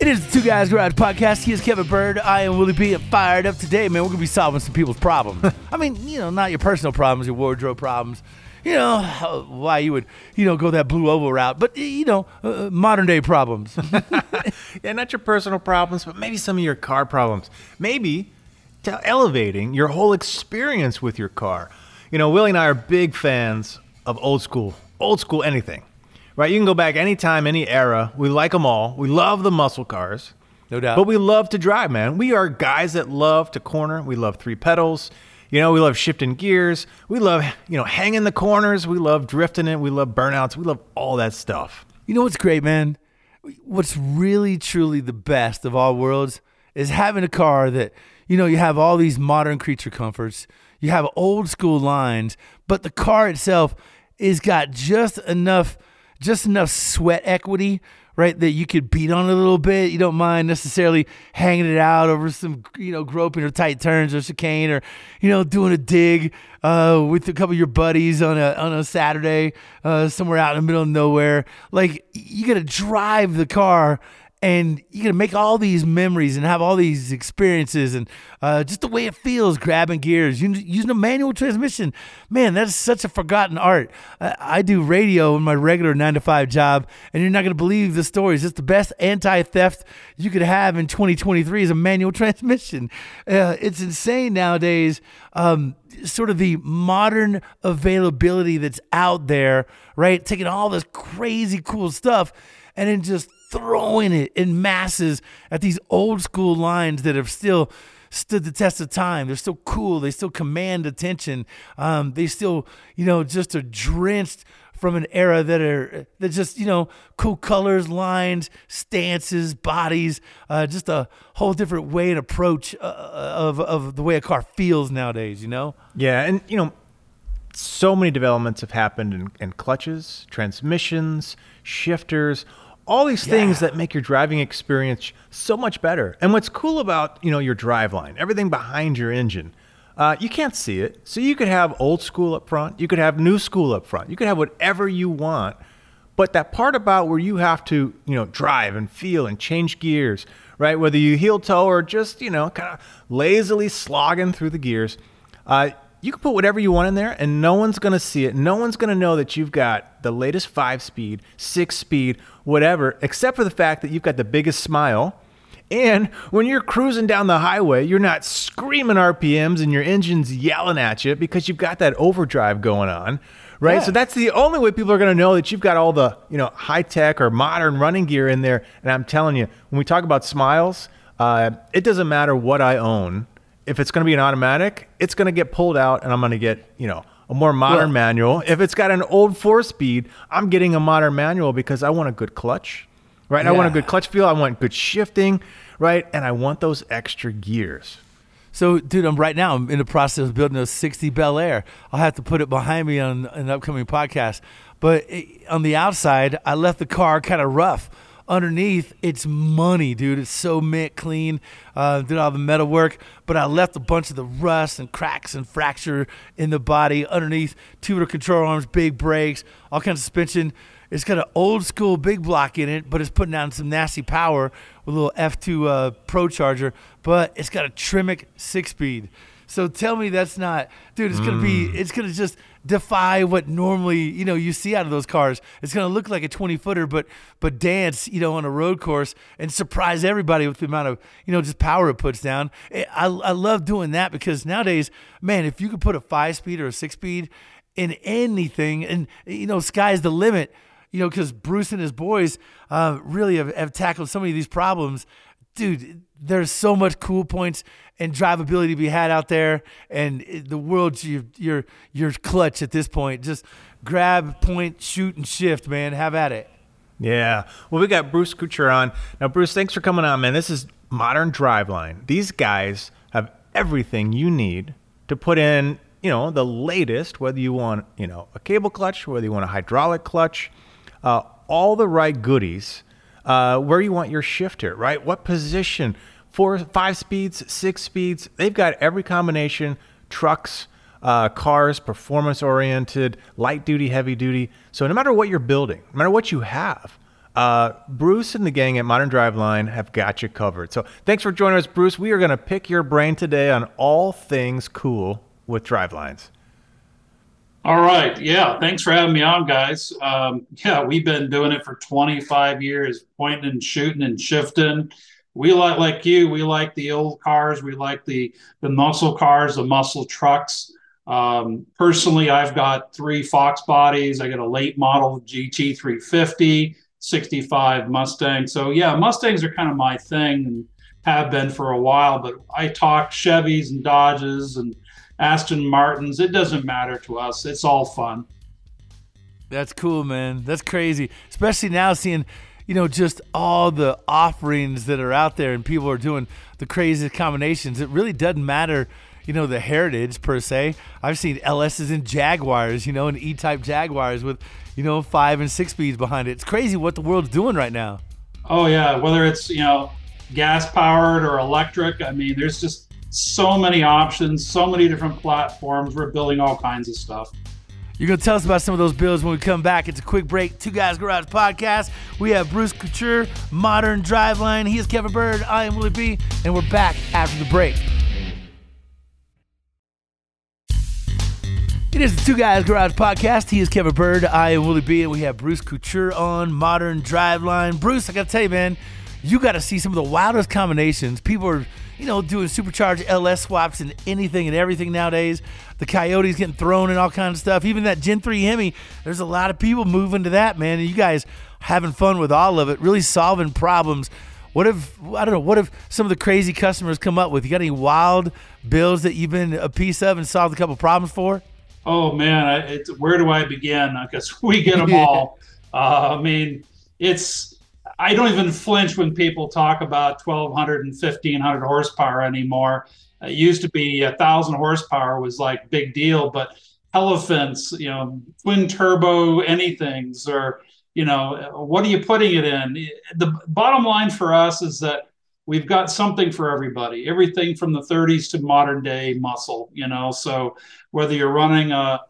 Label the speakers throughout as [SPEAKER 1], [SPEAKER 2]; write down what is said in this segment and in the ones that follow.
[SPEAKER 1] It is the Two Guys Garage Podcast. He is Kevin Bird. I am Willie B. And fired up today, man. We're going to be solving some people's problems. I mean, you know, not your personal problems, your wardrobe problems. You know, why you would, you know, go that blue oval route. But, you know, uh, modern day problems.
[SPEAKER 2] yeah, not your personal problems, but maybe some of your car problems. Maybe to elevating your whole experience with your car. You know, Willie and I are big fans of old school, old school anything right? You can go back anytime, any era. We like them all. We love the muscle cars.
[SPEAKER 1] No doubt.
[SPEAKER 2] But we love to drive, man. We are guys that love to corner. We love three pedals. You know, we love shifting gears. We love, you know, hanging the corners. We love drifting it. We love burnouts. We love all that stuff.
[SPEAKER 1] You know what's great, man? What's really, truly the best of all worlds is having a car that, you know, you have all these modern creature comforts, you have old school lines, but the car itself is got just enough – just enough sweat equity, right, that you could beat on a little bit. You don't mind necessarily hanging it out over some, you know, groping or tight turns or chicane or, you know, doing a dig uh, with a couple of your buddies on a on a Saturday uh, somewhere out in the middle of nowhere. Like you got to drive the car and you're gonna make all these memories and have all these experiences and uh, just the way it feels grabbing gears using a manual transmission. Man that's such a forgotten art. I, I do radio in my regular nine to five job and you're not gonna believe the stories it's the best anti-theft you could have in 2023 is a manual transmission. Uh, it's insane nowadays um, sort of the modern availability that's out there right? Taking all this crazy cool stuff and then just throwing it in masses at these old school lines that have still stood the test of time. They're still cool. They still command attention. Um, they still, you know, just are drenched from an era that are that just you know cool colors, lines, stances, bodies, uh, just a whole different way and approach uh, of of the way a car feels nowadays. You know.
[SPEAKER 2] Yeah, and you know, so many developments have happened in, in clutches, transmissions, shifters all these yeah. things that make your driving experience so much better. And what's cool about you know your driveline, everything behind your engine, uh, you can't see it. So you could have old school up front, you could have new school up front, you could have whatever you want. But that part about where you have to you know drive and feel and change gears, right? Whether you heel toe or just you know kind of lazily slogging through the gears. Uh, you can put whatever you want in there and no one's going to see it. No one's going to know that you've got the latest five speed, six speed, whatever, except for the fact that you've got the biggest smile. And when you're cruising down the highway, you're not screaming RPMs and your engine's yelling at you because you've got that overdrive going on, right? Yeah. So that's the only way people are going to know that you've got all the, you know, high tech or modern running gear in there. And I'm telling you, when we talk about smiles, uh, it doesn't matter what I own if it's going to be an automatic, it's going to get pulled out and I'm going to get, you know, a more modern well, manual. If it's got an old four speed, I'm getting a modern manual because I want a good clutch, right? Yeah. I want a good clutch feel. I want good shifting, right? And I want those extra gears.
[SPEAKER 1] So, dude, I'm right now. I'm in the process of building a 60 Bel Air. I'll have to put it behind me on an upcoming podcast. But it, on the outside, I left the car kind of rough underneath it's money dude it's so mint clean uh, did all the metal work but i left a bunch of the rust and cracks and fracture in the body underneath tubular control arms big brakes all kinds of suspension it's got an old school big block in it but it's putting down some nasty power with a little f2 uh, pro charger but it's got a Tremec six speed so tell me that's not, dude. It's gonna be. Mm. It's gonna just defy what normally you know you see out of those cars. It's going to look like a 20 footer, but but dance you know on a road course and surprise everybody with the amount of you know just power it puts down. I I love doing that because nowadays, man, if you could put a five speed or a six speed in anything, and you know sky's the limit. You know, because Bruce and his boys uh, really have, have tackled so many of these problems dude, there's so much cool points and drivability to be had out there, and the world's your your your clutch at this point. Just grab, point, shoot, and shift, man. Have at it.
[SPEAKER 2] Yeah. Well, we got Bruce Couture on now. Bruce, thanks for coming on, man. This is Modern Driveline. These guys have everything you need to put in, you know, the latest. Whether you want, you know, a cable clutch, whether you want a hydraulic clutch, uh, all the right goodies uh, where you want your shifter, right? What position? Four, five speeds, six speeds. They've got every combination. Trucks, uh, cars, performance oriented, light duty, heavy duty. So no matter what you're building, no matter what you have, uh, Bruce and the gang at Modern Driveline have got you covered. So thanks for joining us, Bruce. We are going to pick your brain today on all things cool with drivelines.
[SPEAKER 3] All right. Yeah. Thanks for having me on, guys. Um, yeah, we've been doing it for 25 years, pointing and shooting and shifting. We like, like you, we like the old cars. We like the, the muscle cars, the muscle trucks. Um, personally, I've got three Fox bodies. I got a late model GT 350, 65 Mustang. So, yeah, Mustangs are kind of my thing and have been for a while, but I talk Chevys and Dodges and Aston Martins. It doesn't matter to us. It's all fun.
[SPEAKER 1] That's cool, man. That's crazy. Especially now seeing, you know, just all the offerings that are out there and people are doing the craziest combinations. It really doesn't matter, you know, the heritage per se. I've seen LSs and Jaguars, you know, and E type Jaguars with, you know, five and six speeds behind it. It's crazy what the world's doing right now.
[SPEAKER 3] Oh, yeah. Whether it's, you know, gas powered or electric, I mean, there's just so many options, so many different platforms. We're building all kinds of stuff.
[SPEAKER 1] You're going to tell us about some of those builds when we come back. It's a quick break. Two Guys Garage podcast. We have Bruce Couture, Modern Driveline. He is Kevin Bird. I am Willie B. And we're back after the break. It is the Two Guys Garage podcast. He is Kevin Bird. I am Willie B. And we have Bruce Couture on Modern Driveline. Bruce, I got to tell you, man, you got to see some of the wildest combinations. People are you know, doing supercharged LS swaps and anything and everything nowadays. The Coyotes getting thrown and all kinds of stuff. Even that Gen 3 Hemi, there's a lot of people moving to that, man. And you guys having fun with all of it, really solving problems. What if, I don't know, what if some of the crazy customers come up with? You got any wild builds that you've been a piece of and solved a couple problems for?
[SPEAKER 3] Oh, man. where do I begin? Because we get them all. Uh, I mean, it's I don't even flinch when people talk about 1200 and 1500 horsepower anymore. It used to be a thousand horsepower was like big deal, but elephants, you know, twin turbo anythings, or you know, what are you putting it in? The bottom line for us is that we've got something for everybody. Everything from the 30s to modern day muscle, you know. So whether you're running a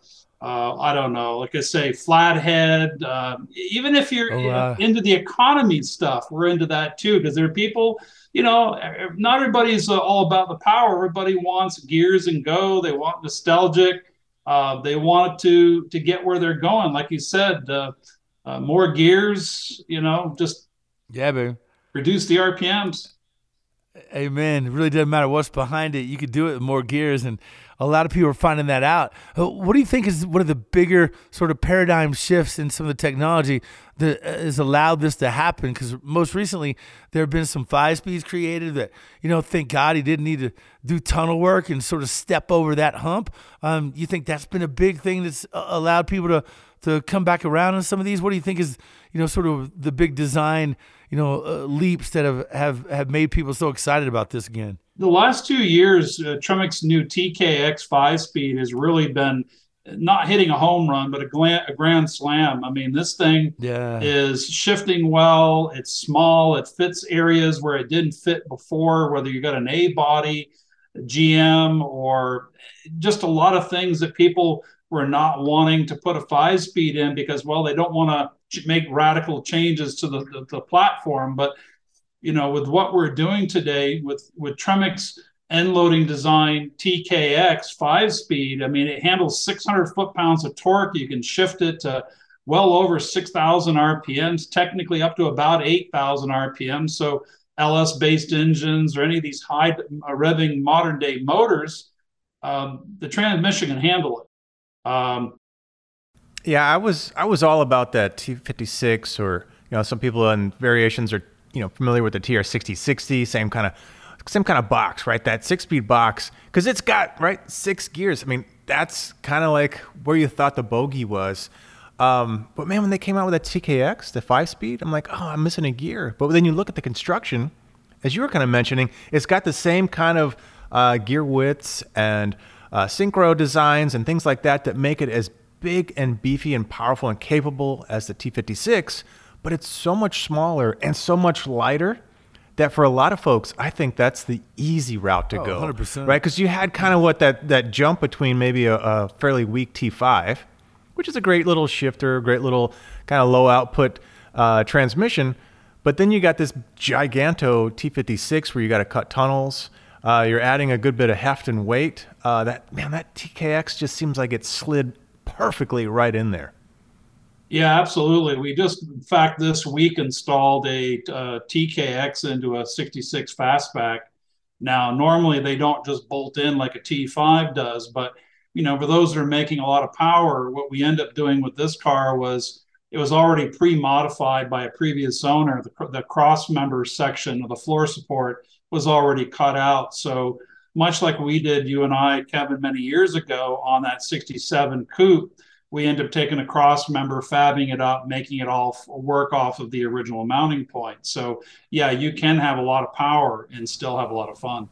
[SPEAKER 3] uh, I don't know, like I say, flathead. Uh, even if you're oh, uh, into the economy stuff, we're into that too because there are people. You know, not everybody's uh, all about the power. Everybody wants gears and go. They want nostalgic. Uh, they want to to get where they're going. Like you said, uh, more gears. You know, just
[SPEAKER 1] yeah, baby.
[SPEAKER 3] Reduce the RPMs.
[SPEAKER 1] Amen. It really doesn't matter what's behind it. You could do it with more gears and a lot of people are finding that out. Uh, what do you think is one of the bigger sort of paradigm shifts in some of the technology that uh, has allowed this to happen? Because most recently there have been some five speeds created that you know, thank God he didn't need to do tunnel work and sort of step over that hump. Um, you think that's been a big thing that's uh, allowed people to to come back around on some of these? What do you think is you know sort of the big design you know uh, leaps that have, have have made people so excited about this again?
[SPEAKER 3] The last two years, uh, Tremec's new TKX five speed has really been not hitting a home run, but a, gla- a grand slam. I mean, this thing yeah. is shifting well. It's small. It fits areas where it didn't fit before, whether you got an A body, GM, or just a lot of things that people were not wanting to put a five speed in because, well, they don't want to make radical changes to the, the, the platform. But you know, with what we're doing today with with Tremec's end loading design TKX five speed. I mean, it handles 600 foot pounds of torque. You can shift it to well over 6,000 RPMs, technically up to about 8,000 RPMs. So LS based engines or any of these high revving modern day motors, um, the transmission can handle it. Um,
[SPEAKER 2] yeah, I was I was all about that T56 or you know some people in variations are you know familiar with the TR6060, same kind of same kind of box, right? That six speed box because it's got right six gears. I mean, that's kind of like where you thought the bogey was. Um, but man, when they came out with that TKX, the five speed, I'm like, oh, I'm missing a gear. But then you look at the construction, as you were kind of mentioning, it's got the same kind of uh, gear widths and uh, synchro designs and things like that that make it as big and beefy and powerful and capable as the T56, but it's so much smaller and so much lighter that for a lot of folks, I think that's the easy route to
[SPEAKER 1] Oh,
[SPEAKER 2] go.
[SPEAKER 1] 100%.
[SPEAKER 2] Right? Because you had kind of what that, that jump between maybe a, a fairly weak T5, which is a great little shifter, great little kind of low output uh, transmission. But then you got this giganto T56 where you got to cut tunnels. Uh, you're adding a good bit of heft and weight. Uh, that man, that TKX just seems like it slid perfectly right in there.
[SPEAKER 3] Yeah, absolutely. We just, in fact, this week installed a uh, TKX into a 66 fastback. Now, normally they don't just bolt in like a T5 does, but you know, for those that are making a lot of power, what we end up doing with this car was it was already pre-modified by a previous owner. The, the cross member section of the floor support was already cut out. So much like we did, you and I, Kevin, many years ago on that 67 coupe, we end up taking a cross member, fabbing it up, making it all work off of the original mounting point. So yeah, you can have a lot of power and still have a lot of fun.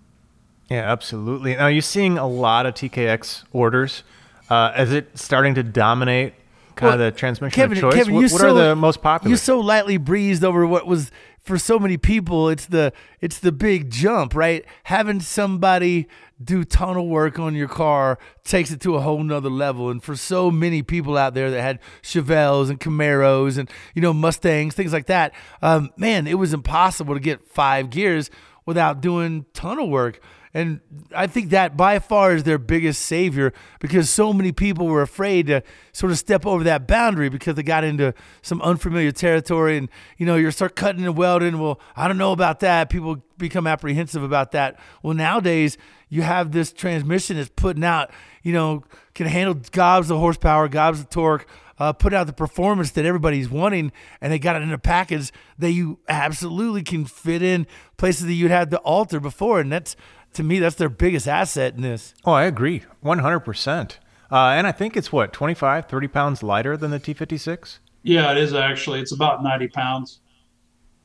[SPEAKER 2] Yeah, absolutely. Now you're seeing a lot of TKX orders. Uh, is it starting to dominate kind
[SPEAKER 1] Well,
[SPEAKER 2] of the transmission
[SPEAKER 1] Kevin,
[SPEAKER 2] of choice?
[SPEAKER 1] Kevin,
[SPEAKER 2] what
[SPEAKER 1] you
[SPEAKER 2] what
[SPEAKER 1] so,
[SPEAKER 2] are the most popular?
[SPEAKER 1] You so lightly breezed over what was for so many people. It's the it's the big jump, right? Having somebody do tunnel work on your car takes it to a whole nother level. And for so many people out there that had Chevelles and Camaros and you know Mustangs, things like that, um, man, it was impossible to get five gears without doing tunnel work. And I think that by far is their biggest savior because so many people were afraid to sort of step over that boundary because they got into some unfamiliar territory. And, you know, you start cutting and welding. Well, I don't know about that. People become apprehensive about that. Well, nowadays, you have this transmission that's putting out, you know, can handle gobs of horsepower, gobs of torque, uh, put out the performance that everybody's wanting, and they got it in a package that you absolutely can fit in places that you'd had to alter before. And that's, to me, that's their biggest asset in this.
[SPEAKER 2] oh, I agree, 100%. Uh, and I think it's what 25, 30 pounds lighter than the T56.
[SPEAKER 3] Yeah, it is actually. It's about 90 pounds.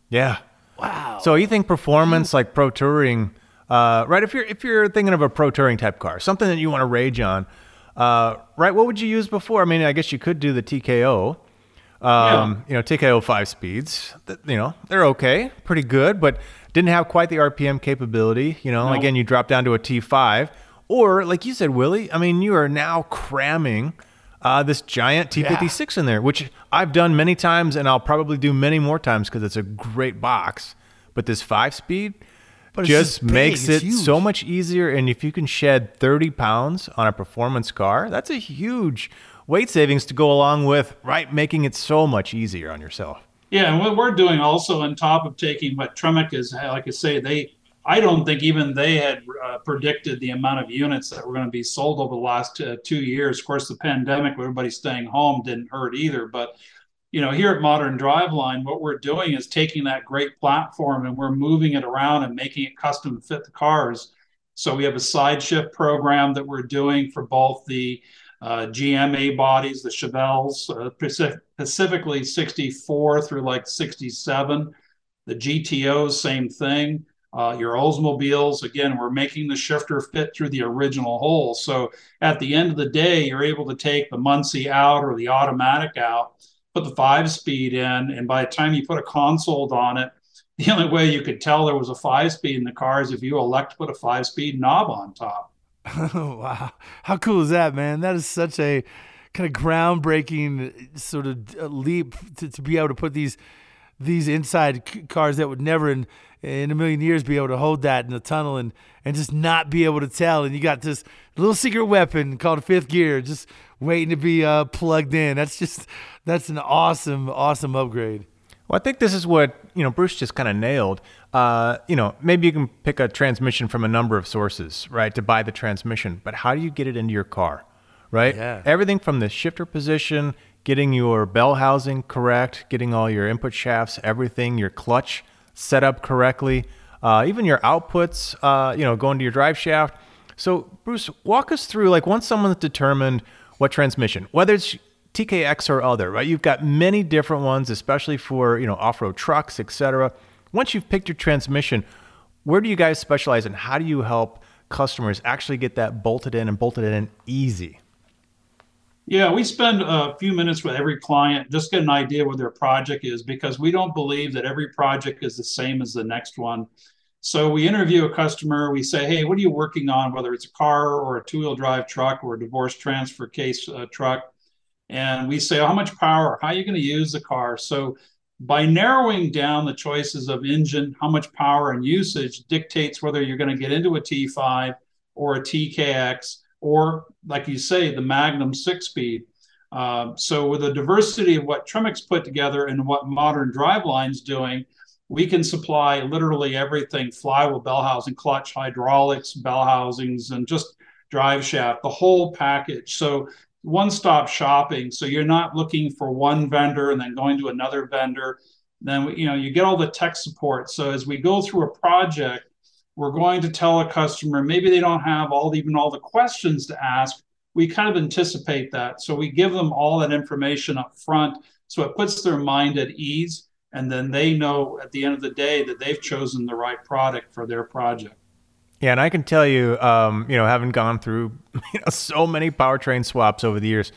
[SPEAKER 2] Yeah.
[SPEAKER 1] Wow.
[SPEAKER 2] So you think performance like pro touring, uh, right? If you're if you're thinking of a pro touring type car, something that you want to rage on, uh, right? What would you use before? I mean, I guess you could do the TKO. Um, You know, TKO five speeds. You know, they're okay, pretty good, but didn't have quite the RPM capability. You know,
[SPEAKER 3] No.
[SPEAKER 2] again, you drop down to a T5, or like you said, Willie. I mean, you are now cramming. Uh, this giant T56 in there, which I've done many times, and I'll probably do many more times because it's a great box. But this five speed,
[SPEAKER 1] But
[SPEAKER 2] just makes it so much easier. And if you can shed 30 pounds on a performance car, that's a huge weight savings to go along with, right? Making it so much easier on yourself.
[SPEAKER 3] Yeah, and what we're doing also on top of taking what Tremec is, like I say, they, I don't think even they had uh, predicted the amount of units that were going to be sold over the last uh, two years. Of course, the pandemic, everybody staying home, didn't hurt either. But you know, here at Modern Driveline, what we're doing is taking that great platform and we're moving it around and making it custom fit the cars. So we have a side shift program that we're doing for both the uh, GMA bodies, the Chevelles, uh, specifically 64 through like 67. The GTOs, same thing. Uh, your Oldsmobiles, again, we're making the shifter fit through the original hole. So at the end of the day, you're able to take the Muncie out or the automatic out, put the five speed in, and by the time you put a console on it, the only way you could tell there was a five speed in the car is if you elect to put a five speed knob on top.
[SPEAKER 1] wow. How cool is that, man? That is such a kind of groundbreaking sort of uh, leap to, to be able to put these these inside cars that would never in in a million years be able to hold that in the tunnel and and just not be able to tell. And you got this little secret weapon called fifth gear, just waiting to be uh, plugged in. That's just that's an awesome awesome upgrade.
[SPEAKER 2] Well, I think this is what you know Bruce just kind of nailed. Uh, you know, maybe you can pick a transmission from a number of sources, right, to buy the transmission. But how do you get it into your car, right?
[SPEAKER 1] Yeah.
[SPEAKER 2] Everything from the shifter position, getting your bell housing correct, getting all your input shafts, everything, your clutch set up correctly, uh, even your outputs, uh, you know, going to your drive shaft. So, Bruce, walk us through like once someone's determined what transmission, whether it's TKX or other, right? You've got many different ones, especially for you know off-road trucks, etc. Once you've picked your transmission, where do you guys specialize and how do you help customers actually get that bolted in and bolted in easy?
[SPEAKER 3] Yeah, we spend a few minutes with every client, just get an idea what their project is because we don't believe that every project is the same as the next one. So we interview a customer, we say, hey, what are you working on, whether it's a car or a two wheel drive truck or a divorce transfer case uh, truck? And we say, oh, how much power? How are you going to use the car? So by narrowing down the choices of engine, how much power and usage dictates whether you're going to get into a T5 or a TKX or, like you say, the Magnum six speed. Uh, so, with the diversity of what Tremec's put together and what modern driveline's doing, we can supply literally everything flywheel, bell housing, clutch, hydraulics, bell housings, and just drive shaft, the whole package. So, one stop shopping. So you're not looking for one vendor and then going to another vendor. Then you know you get all the tech support. So as we go through a project, we're going to tell a customer maybe they don't have all even all the questions to ask. We kind of anticipate that. So we give them all that information up front. So it puts their mind at ease. And then they know at the end of the day that they've chosen the right product for their project.
[SPEAKER 2] Yeah, and I can tell you, um, you know, having gone through you know, so many powertrain swaps over the years,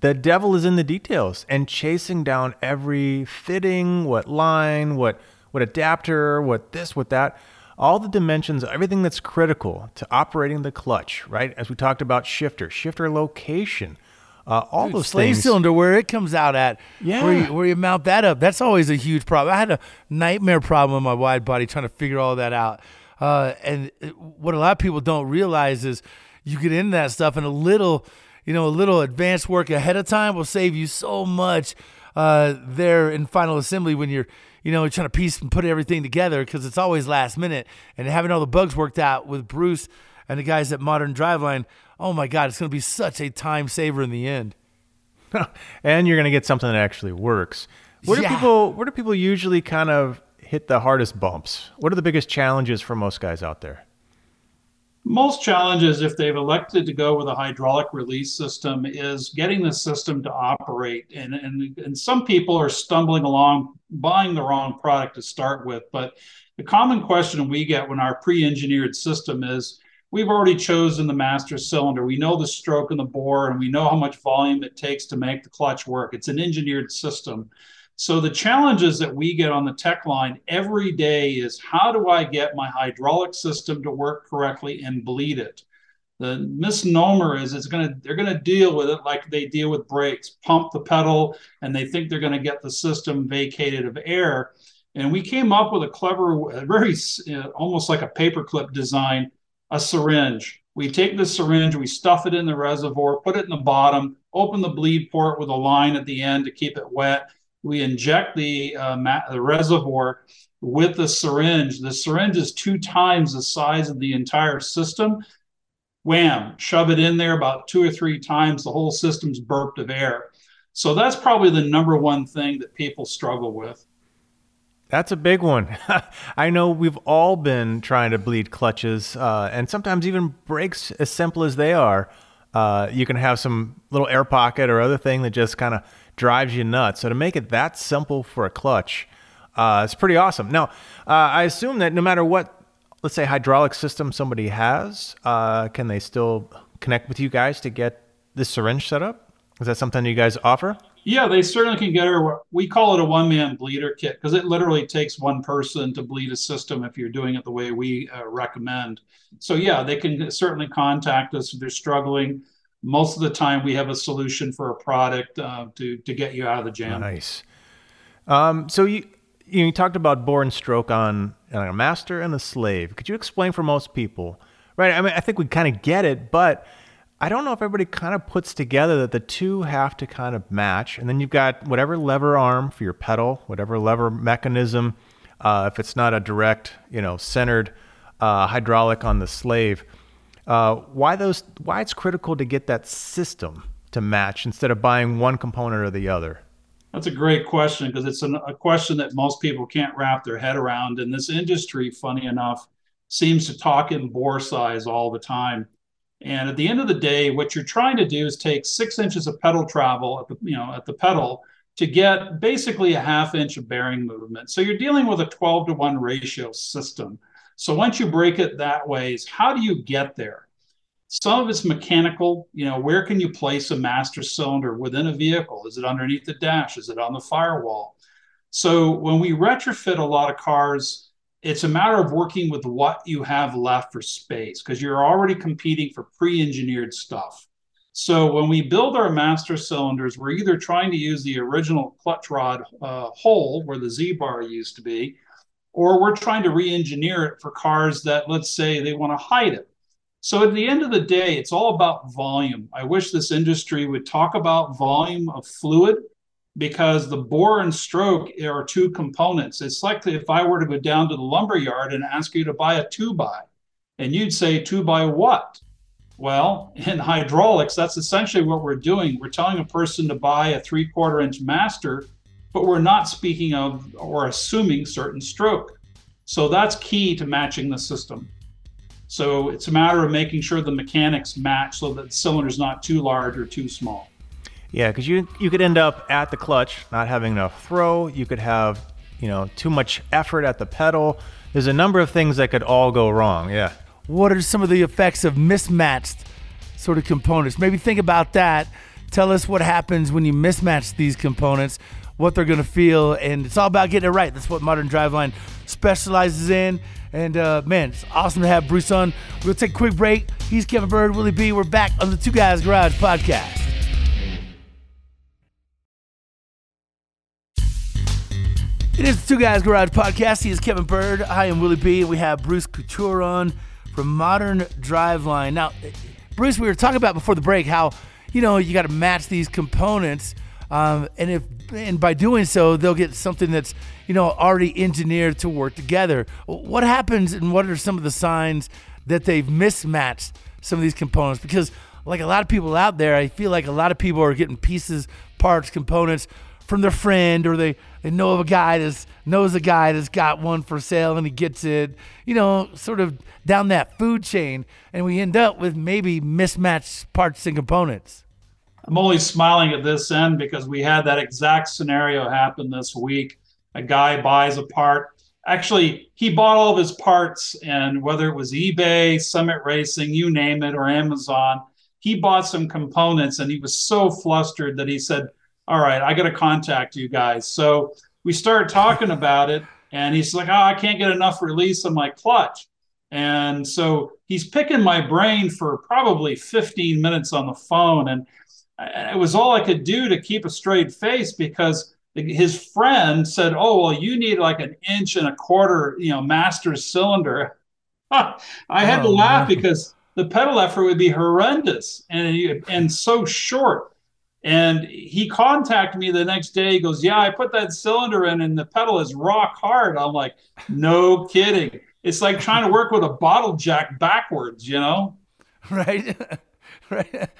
[SPEAKER 2] the devil is in the details and chasing down every fitting, what line, what what adapter, what this, what that, all the dimensions, everything that's critical to operating the clutch, right? As we talked about shifter, shifter location, uh, all
[SPEAKER 1] Dude,
[SPEAKER 2] those
[SPEAKER 1] slave
[SPEAKER 2] things.
[SPEAKER 1] cylinder where it comes out at
[SPEAKER 2] Yeah.
[SPEAKER 1] where you, where you mount that up that's always a huge problem i had a nightmare problem with my wide body trying to figure all that out uh, and what a lot of people don't realize is you get into that stuff and a little you know a little advanced work ahead of time will save you so much uh, there in final assembly when you're you know trying to piece and put everything together because it's always last minute and having all the bugs worked out with bruce and the guys at modern driveline oh my god it's going to be such a time saver in the end
[SPEAKER 2] and you're going to get something that actually works. Where do
[SPEAKER 1] Yeah.
[SPEAKER 2] people where do people usually kind of hit the hardest bumps? What are the biggest challenges for most guys out there?
[SPEAKER 3] Most challenges, if they've elected to go with a hydraulic release system, is getting the system to operate. And, and, and some people are stumbling along buying the wrong product to start with. But the common question we get when our pre engineered system is we've already chosen the master cylinder. We know the stroke and the bore, and we know how much volume it takes to make the clutch work. It's an engineered system. So the challenges that we get on the tech line every day is how do I get my hydraulic system to work correctly and bleed it? The misnomer is it's to they're going to deal with it like they deal with brakes, pump the pedal, and they think they're going to get the system vacated of air. And we came up with a clever, very almost like a paperclip design, a syringe. We take the syringe, we stuff it in the reservoir, put it in the bottom, open the bleed port with a line at the end to keep it wet we inject the, uh, ma- the reservoir with the syringe. The syringe is two times the size of the entire system. Wham, shove it in there about two or three times, the whole system's burped of air. So that's probably the number one thing that people struggle with.
[SPEAKER 2] That's a big one. I know we've all been trying to bleed clutches, uh, and sometimes even brakes, as simple as they are. Uh, you can have some little air pocket or other thing that just kind of drives you nuts. So to make it that simple for a clutch, uh, it's pretty awesome. Now, uh, I assume that no matter what, let's say hydraulic system somebody has, uh, can they still connect with you guys to get this syringe set up? Is that something you guys offer?
[SPEAKER 3] Yeah, they certainly can get her. We call it a one man bleeder kit because it literally takes one person to bleed a system if you're doing it the way we uh, recommend. So, yeah, they can certainly contact us if they're struggling. Most of the time, we have a solution for a product uh, to, to get you out of the jam.
[SPEAKER 2] Nice. Um, so you you, talked about bore and stroke on, on a master and a slave. Could you explain for most people? Right. I mean, I think we kind of get it, but I don't know if everybody kind of puts together that the two have to kind of match. And then you've got whatever lever arm for your pedal, whatever lever mechanism, uh, if it's not a direct, you know, centered uh, hydraulic on the slave. Uh, why those? Why it's critical to get that system to match instead of buying one component or the other.
[SPEAKER 3] That's a great question because it's an, a question that most people can't wrap their head around. And this industry, funny enough, seems to talk in bore size all the time. And at the end of the day, what you're trying to do is take six inches of pedal travel at the, you know, at the pedal to get basically a half inch of bearing movement. So you're dealing with a 12 to 1 ratio system. So once you break it that way, is how do you get there? Some of it's mechanical. You know, where can you place a master cylinder within a vehicle? Is it underneath the dash? Is it on the firewall? So when we retrofit a lot of cars, it's a matter of working with what you have left for space because you're already competing for pre-engineered stuff. So when we build our master cylinders, we're either trying to use the original clutch rod uh, hole where the Z bar used to be, or we're trying to re-engineer it for cars that, let's say, they want to hide it. So at the end of the day, it's all about volume. I wish this industry would talk about volume of fluid because the bore and stroke are two components. It's like if I were to go down to the lumber yard and ask you to buy a two by, and you'd say two by what? Well, in hydraulics, that's essentially what we're doing. We're telling a person to buy a three quarter inch master, but we're not speaking of or assuming certain stroke. So that's key to matching the system. So it's a matter of making sure the mechanics match so that the cylinder's not too large or too small.
[SPEAKER 2] Yeah, because you you could end up at the clutch not having enough throw. You could have you know too much effort at the pedal. There's a number of things that could all go wrong. Yeah.
[SPEAKER 1] What are some of the effects of mismatched sort of components? Maybe think about that. Tell us what happens when you mismatch these components, what they're going to feel, and it's all about getting it right. That's what Modern Driveline specializes in. And uh, man, it's awesome to have Bruce on. We'll take a quick break. He's Kevin Bird, Willie B. We're back on the Two Guys Garage podcast. It is the Two Guys Garage Podcast. He is Kevin Bird. I am Willie B. And we have Bruce Couture on from Modern Driveline. Now, Bruce, we were talking about before the break how, you know, you got to match these components. Um, and if and by doing so, they'll get something that's, you know, already engineered to work together. What happens and what are some of the signs that they've mismatched some of these components? Because like a lot of people out there, I feel like a lot of people are getting pieces, parts, components from their friend or they, they know of a guy that knows a guy that's got one for sale and he gets it, you know, sort of down that food chain. And we end up with maybe mismatched parts and components.
[SPEAKER 3] I'm only smiling at this end because we had that exact scenario happen this week. A guy buys a part. Actually, he bought all of his parts, and whether it was eBay, Summit Racing, you name it, or Amazon, he bought some components and he was so flustered that he said, all right, I got to contact you guys. So we started talking about it, and he's like, oh, I can't get enough release on my clutch. And so he's picking my brain for probably 15 minutes on the phone. And it was all I could do to keep a straight face because his friend said, Oh, well, you need like an inch and a quarter, you know, master cylinder. I had oh, to laugh man. because the pedal effort would be horrendous and, and so short. And he contacted me the next day. He goes, Yeah, I put that cylinder in and the pedal is rock hard. I'm like, No kidding. It's like trying to work with a bottle jack backwards, you know?
[SPEAKER 1] Right. right.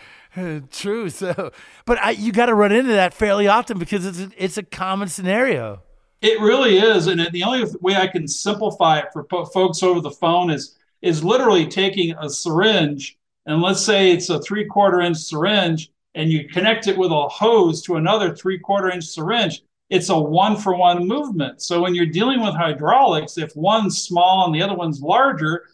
[SPEAKER 1] True. So, but I, you got to run into that fairly often because it's a, it's a common scenario.
[SPEAKER 3] It really is, and the only way I can simplify it for po- folks over the phone is is literally taking a syringe, and let's say it's a three quarter inch syringe, and you connect it with a hose to another three quarter inch syringe, it's a one for one movement. So when you're dealing with hydraulics, if one's small and the other one's larger,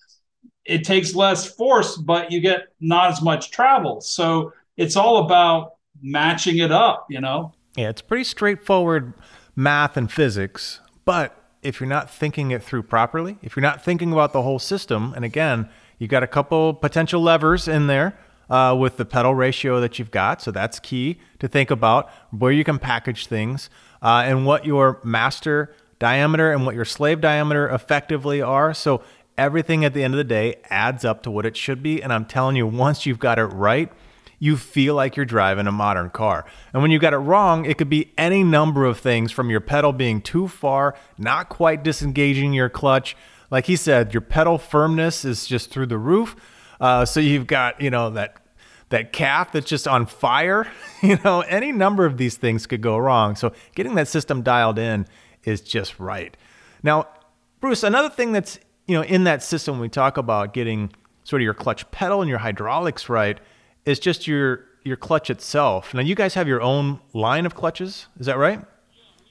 [SPEAKER 3] it takes less force, but you get not as much travel. So it's all about matching it up, you know?
[SPEAKER 2] Yeah, it's pretty straightforward math and physics. But if you're not thinking it through properly, if you're not thinking about the whole system, and again, you've got a couple potential levers in there uh, with the pedal ratio that you've got. So that's key to think about where you can package things uh, and what your master diameter and what your slave diameter effectively are. So everything at the end of the day adds up to what it should be. And I'm telling you, once you've got it right, you feel like you're driving a modern car. And when you got it wrong, it could be any number of things from your pedal being too far, not quite disengaging your clutch. Like he said, your pedal firmness is just through the roof. Uh, so you've got, you know, that that calf that's just on fire. You know, any number of these things could go wrong. So getting that system dialed in is just right. Now, Bruce, another thing that's, you know, in that system we talk about getting sort of your clutch pedal and your hydraulics right It's just your your clutch itself. Now you guys have your own line of clutches, is that right?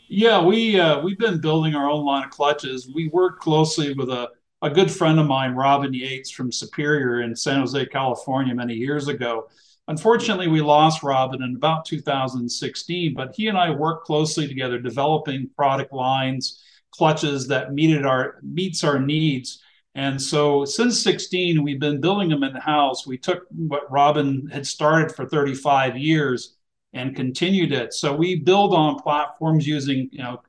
[SPEAKER 3] Yeah, we uh, we've been building our own line of clutches. We work closely with a a good friend of mine, Robin Yates from Superior in San Jose, California, many years ago. Unfortunately, we lost Robin in about 2016, but he and I worked closely together, developing product lines, clutches that meted our meets our needs. And so since 16, we've been building them in the house. We took what Robin had started for 35 years and continued it. So we build on platforms using, you know,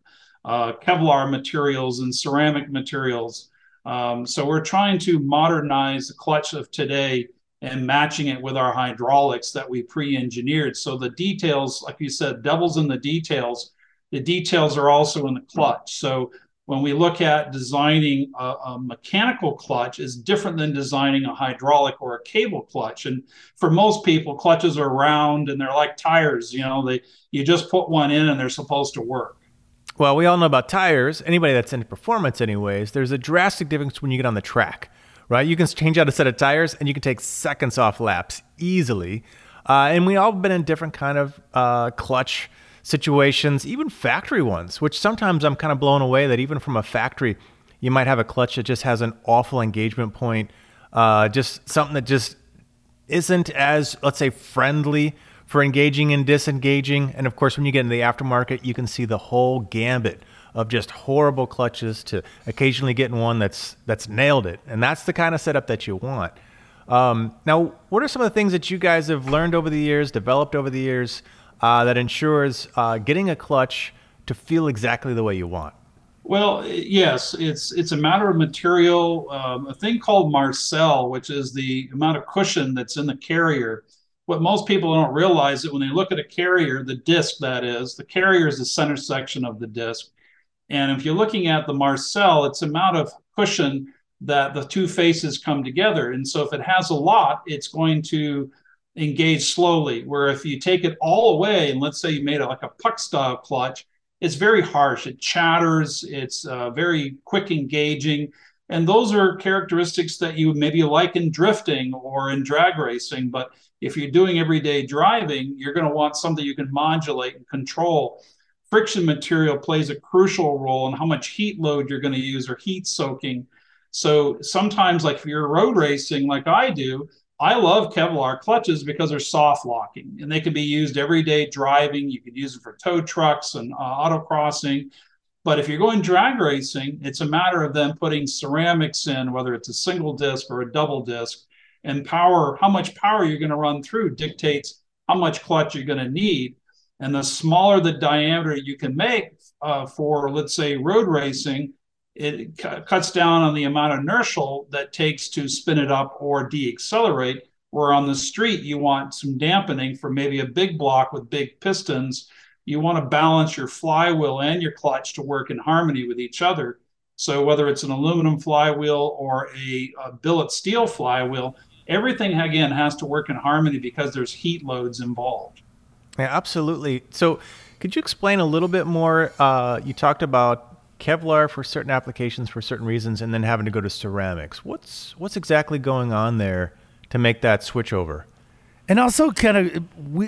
[SPEAKER 3] uh, Kevlar materials and ceramic materials. Um, so we're trying to modernize the clutch of today and matching it with our hydraulics that we pre-engineered. So the details, like you said, devil's in the details. The details are also in the clutch. So when we look at designing a, a, mechanical clutch is different than designing a hydraulic or a cable clutch. And for most people clutches are round and they're like tires you know they you just put one in and they're supposed to work.
[SPEAKER 2] Well we all know about tires. Anybody that's into performance anyways there's a drastic difference when you get on the track right? You can change out a set of tires and you can take seconds off laps easily. Uh, and we all been in different kind of uh, clutch situations, even factory ones, which sometimes I'm kind of blown away that even from a factory, you might have a clutch that just has an awful engagement point, uh, just something that just isn't as, let's say, friendly for engaging and disengaging. And of course, when you get into the aftermarket, you can see the whole gambit of just horrible clutches to occasionally getting one that's that's nailed it. And that's the kind of setup that you want. Um, now, what are some of the things that you guys have learned over the years, developed over the years? Uh, that ensures uh, getting a clutch to feel exactly the way you want?
[SPEAKER 3] Well, yes, it's it's a matter of material. Um, a thing called Marcel, which is the amount of cushion that's in the carrier. What most people don't realize is that when they look at a carrier, the disc that is, the carrier is the center section of the disc. And if you're looking at the Marcel, it's amount of cushion that the two faces come together. And so if it has a lot, it's going to engage slowly. Where if you take it all away, and let's say you made it like a puck style clutch, it's very harsh. It chatters. It's uh, very quick engaging. And those are characteristics that you maybe like in drifting or in drag racing. But if you're doing everyday driving, you're going to want something you can modulate and control. Friction material plays a crucial role in how much heat load you're going to use or heat soaking. So sometimes, like if you're road racing, like I do, I love Kevlar clutches because they're soft locking and they can be used everyday driving. You can use them for tow trucks and uh, autocrossing. But if you're going drag racing, it's a matter of them putting ceramics in, whether it's a single disc or a double disc, and power, how much power you're going to run through dictates how much clutch you're going to need. And the smaller the diameter you can make uh, for, let's say, road racing, it cu- cuts down on the amount of inertial that takes to spin it up or deaccelerate. Where on the street, you want some dampening for maybe a big block with big pistons. You want to balance your flywheel and your clutch to work in harmony with each other. So, whether it's an aluminum flywheel or a, a billet steel flywheel, everything again has to work in harmony because there's heat loads involved.
[SPEAKER 2] Yeah, absolutely. So, could you explain a little bit more? Uh, you talked about Kevlar for certain applications for certain reasons, and then having to go to ceramics. What's what's exactly going on there to make that switch over?
[SPEAKER 1] And also, kind of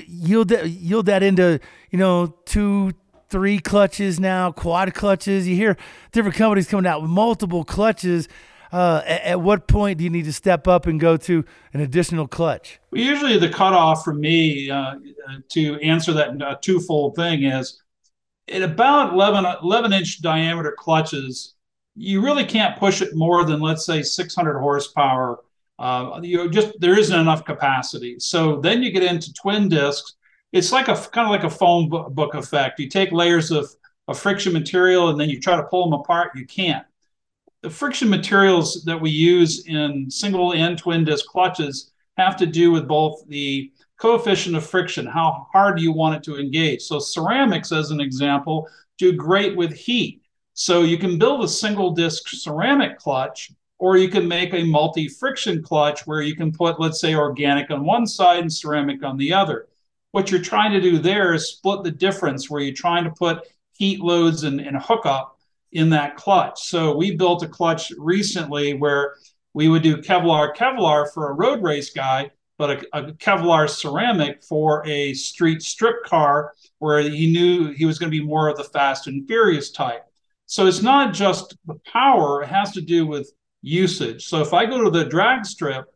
[SPEAKER 1] yield that, yield that into you know two, three clutches now, quad clutches. You hear different companies coming out with multiple clutches. Uh, at, at, what point do you need to step up and go to an additional clutch?
[SPEAKER 3] Well, usually the cutoff for me uh, to answer that uh, twofold thing is at about 11, 11 inch diameter clutches, you really can't push it more than let's say 600 horsepower. Uh, you just there isn't enough capacity. So then you get into twin discs. It's like a kind of like a phone book effect. You take layers of a friction material and then you try to pull them apart, you can't. The friction materials that we use in single and twin disc clutches have to do with both the coefficient of friction, how hard you want it to engage. So ceramics, as an example, do great with heat. So you can build a single disc ceramic clutch, or you can make a multi friction clutch where you can put, let's say, organic on one side and ceramic on the other. What you're trying to do there is split the difference where you're trying to put heat loads and, and hookup in that clutch. So we built a clutch recently where we would do Kevlar Kevlar for a road race guy, but a, a, Kevlar ceramic for a street strip car where he knew he was going to be more of the fast and furious type. So it's not just the power, it has to do with usage. So if I go to the drag strip,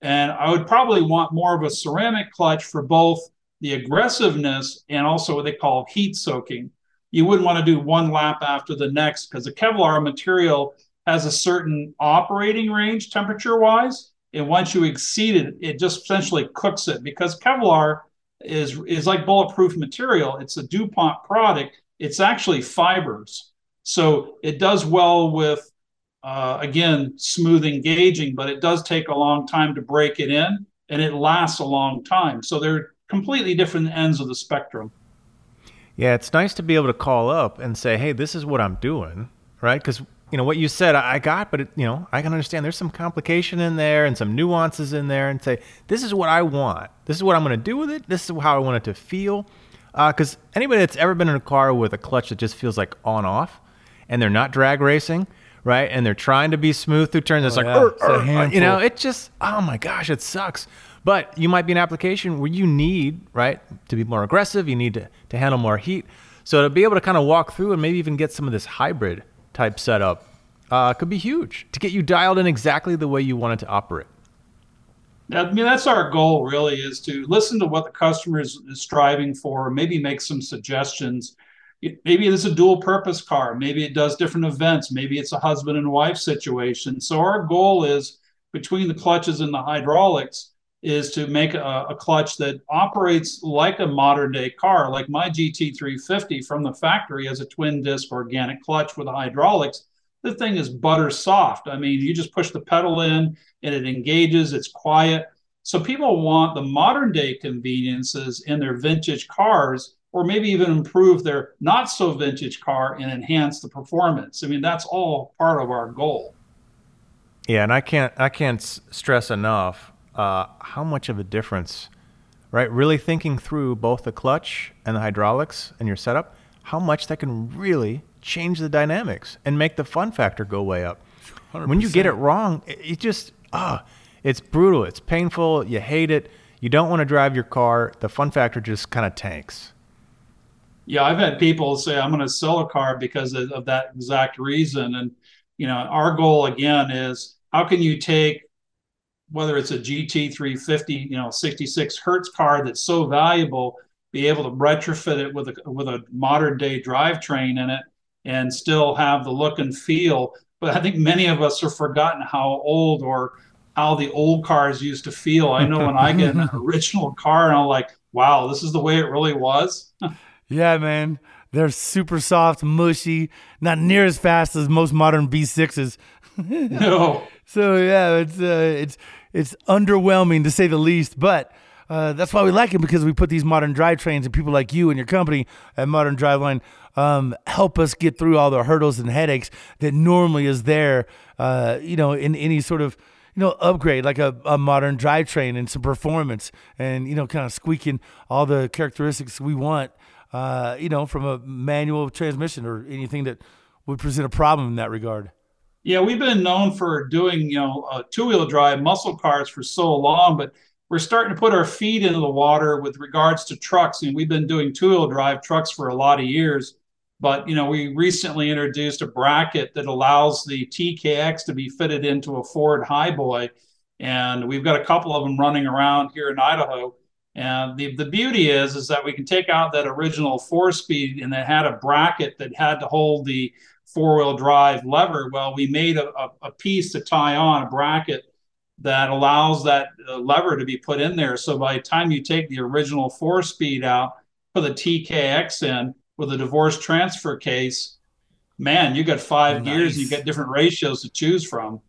[SPEAKER 3] and I would probably want more of a ceramic clutch for both the aggressiveness and also what they call heat soaking. You wouldn't want to do one lap after the next because the Kevlar material has a certain operating range temperature wise. And once you exceed it, it just essentially cooks it because Kevlar is, is like bulletproof material. It's a DuPont product. It's actually fibers. So it does well with, uh, again, smooth engaging, but it does take a long time to break it in and it lasts a long time. So they're completely different ends of the spectrum.
[SPEAKER 2] Yeah, it's nice to be able to call up and say, hey, this is what I'm doing, right? Because you know what you said i got but it, you know i can understand there's some complication in there and some nuances in there and say this is what i want. This is what i'm going to do with it. This is how i want it to feel. Because uh, anybody that's ever been in a car with a clutch that just feels like on off and they're not drag racing right and they're trying to be smooth through turns it's oh, like yeah. it's you know it just oh my gosh it sucks. But you might be an application where you need right to be more aggressive you need to, to handle more heat. So to be able to kind of walk through and maybe even get some of this hybrid type setup uh, could be huge to get you dialed in exactly the way you want it to operate.
[SPEAKER 3] I mean, that's our goal really is to listen to what the customer is, is striving for, maybe make some suggestions. Maybe it's a dual purpose car. Maybe it does different events. Maybe it's a husband and wife situation. So our goal is between the clutches and the hydraulics is to make a, a, clutch that operates like a modern day car, like my GT350 from the factory as a twin disc organic clutch with hydraulics. The thing is butter soft. I mean, you just push the pedal in and it engages, it's quiet. So people want the modern day conveniences in their vintage cars, or maybe even improve their not so vintage car and enhance the performance. I mean, that's all part of our goal.
[SPEAKER 2] Yeah, and I can't I can't stress enough uh, how much of a difference, right? Really thinking through both the clutch and the hydraulics and your setup, how much that can really change the dynamics and make the fun factor go way up. 100%. When you get it wrong, it, it just ah, it's brutal. It's painful. You hate it. You don't want to drive your car. The fun factor just kind of tanks.
[SPEAKER 3] Yeah, I've had people say I'm going to sell a car because of, of that exact reason. And you know, our goal again is how can you take whether it's a GT350, you know, 66 hertz car that's so valuable, be able to retrofit it with a with a modern day drivetrain in it and still have the look and feel. But I think many of us have forgotten how old or how the old cars used to feel. I know when I get an original car and I'm like, wow, this is the way it really was.
[SPEAKER 1] yeah, man. They're super soft, mushy, not near as fast as most modern V6s.
[SPEAKER 3] no.
[SPEAKER 1] So yeah, it's uh, it's it's underwhelming to say the least. But uh, that's why we like it because we put these modern drivetrains and people like you and your company at Modern Driveline um, help us get through all the hurdles and headaches that normally is there, uh, you know, in any sort of you know upgrade like a, a modern drivetrain and some performance and you know kind of squeaking all the characteristics we want, uh, you know, from a manual transmission or anything that would present a problem in that regard.
[SPEAKER 3] Yeah, we've been known for doing, you know, uh, two-wheel drive muscle cars for so long, but we're starting to put our feet into the water with regards to trucks. And we've been doing two-wheel drive trucks for a lot of years. But you know, we recently introduced a bracket that allows the TKX to be fitted into a Ford Highboy, and we've got a couple of them running around here in Idaho. And the, the beauty is is that we can take out that original four speed and it had a bracket that had to hold the four wheel drive lever. Well, we made a, a, a, piece to tie on a bracket that allows that uh, lever to be put in there. So by the time you take the original four speed out, put the TKX in, with a divorce transfer case, man, you got five
[SPEAKER 1] Nice.
[SPEAKER 3] gears, you got different ratios to choose from.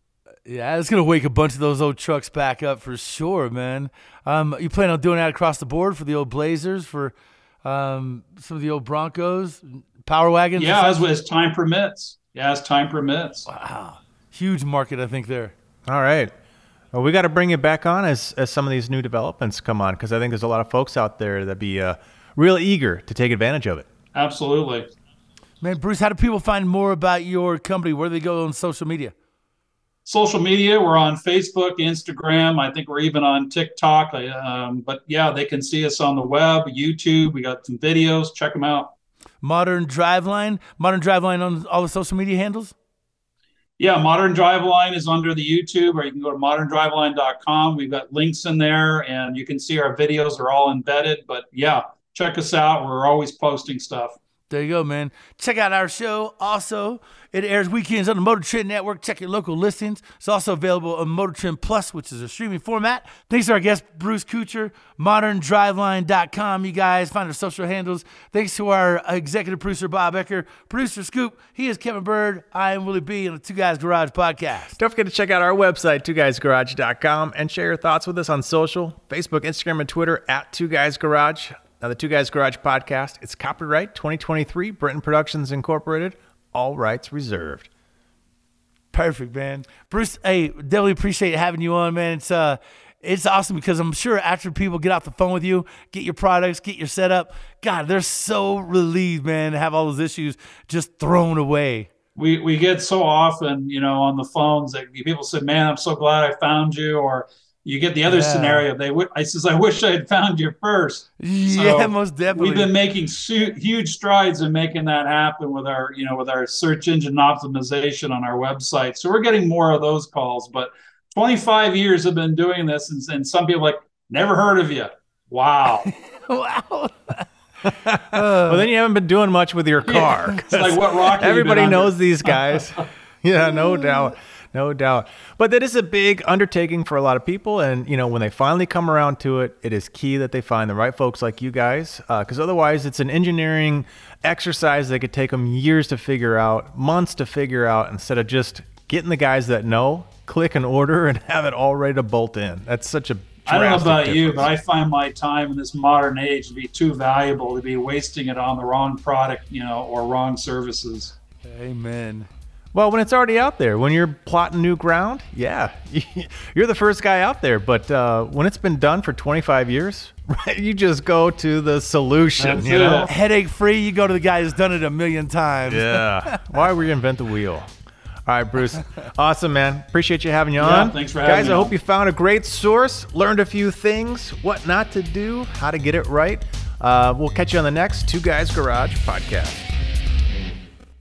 [SPEAKER 1] Yeah, it's gonna wake a bunch of those old trucks back up for sure, man. Um, you plan on doing that across the board for the old Blazers, for um, some of the old Broncos, Power Wagons?
[SPEAKER 3] Yeah, as, as time permits. Yeah, as time permits.
[SPEAKER 1] Wow, huge market, I think there.
[SPEAKER 2] All right. Well, we got to bring it back on as, as some of these new developments come on because I think there's a lot of folks out there that be uh, real eager to take advantage of it.
[SPEAKER 3] Absolutely.
[SPEAKER 1] Man, Bruce, how do people find more about your company? Where do they go on social media?
[SPEAKER 3] Social media, we're on Facebook, Instagram. I think we're even on TikTok. Um, but yeah, they can see us on the web, YouTube. We got some videos. Check them out.
[SPEAKER 1] Modern Driveline, Modern Driveline on all the social media handles.
[SPEAKER 3] Yeah, Modern Driveline is under the YouTube, or you can go to moderndriveline.com. We've got links in there, and you can see our videos are all embedded. But yeah, check us out. We're always posting stuff.
[SPEAKER 1] There you go, man. Check out our show. Also, it airs weekends on the Motor Trend Network. Check your local listings. It's also available on Motor Trend Plus, which is a streaming format. Thanks to our guest, Bruce Couture, moderndriveline.com. You guys find our social handles. Thanks to our executive producer, Bob Ecker. Producer Scoop. He is Kevin Byrd. I am Willie B. on the Two Guys Garage podcast.
[SPEAKER 2] Don't forget to check out our website, twoguysgarage.com, and share your thoughts with us on social Facebook, Instagram, and Twitter at Two Guys Garage. Now, the Two Guys Garage podcast, it's copyright 2023, Britain Productions Incorporated, all rights reserved.
[SPEAKER 1] Perfect, man. Bruce, hey, definitely appreciate having you on, man. It's uh it's awesome because I'm sure after people get off the phone with you, get your products, get your setup, God, they're so relieved, man, to have all those issues just thrown away.
[SPEAKER 3] We we get so often, you know, on the phones that people say, "Man, I'm so glad I found you," or you get the other
[SPEAKER 1] Yeah.
[SPEAKER 3] scenario. They w- I says, "I wish I had found you first.
[SPEAKER 1] yeah,
[SPEAKER 3] So,
[SPEAKER 1] most definitely.
[SPEAKER 3] We've been making su- huge strides in making that happen with our, you know, with our search engine optimization on our website. So we're getting more of those calls. But 25 years have been doing this, and, and some people are like never heard of you. Wow,
[SPEAKER 1] wow.
[SPEAKER 2] well, then you haven't been doing much with your car.
[SPEAKER 3] it's like what rock? have you been
[SPEAKER 2] Everybody
[SPEAKER 3] under?
[SPEAKER 2] knows these guys. yeah, no doubt. No doubt. But that is a big undertaking for a lot of people. And, you know, when they finally come around to it, it is key that they find the right folks like you guys. Uh, because otherwise, it's an engineering exercise that could take them years to figure out, months to figure out, instead of just getting the guys that know, click an order, and have it all ready to bolt in. That's such a
[SPEAKER 3] I don't know
[SPEAKER 2] drastic
[SPEAKER 3] about you, but I find my time in this modern age to be too valuable to be wasting it on the wrong product, you know, or wrong services.
[SPEAKER 1] Amen.
[SPEAKER 2] Well, when it's already out there, when you're plotting new ground, yeah, you're the first guy out there. But uh, when it's been done for 25 years, right, you just go to the solution.
[SPEAKER 3] That's
[SPEAKER 2] you know?
[SPEAKER 1] Headache free, you go to the guy who's done it a million times.
[SPEAKER 2] Yeah. Why reinvent the wheel? All right, Bruce. Awesome, man. Appreciate you having you
[SPEAKER 3] Yeah,
[SPEAKER 2] on.
[SPEAKER 3] thanks for having
[SPEAKER 2] Guys,
[SPEAKER 3] me
[SPEAKER 2] Guys,
[SPEAKER 3] I
[SPEAKER 2] hope you found a great source, learned a few things, what not to do, how to get it right. Uh, we'll catch you on the next Two Guys Garage podcast.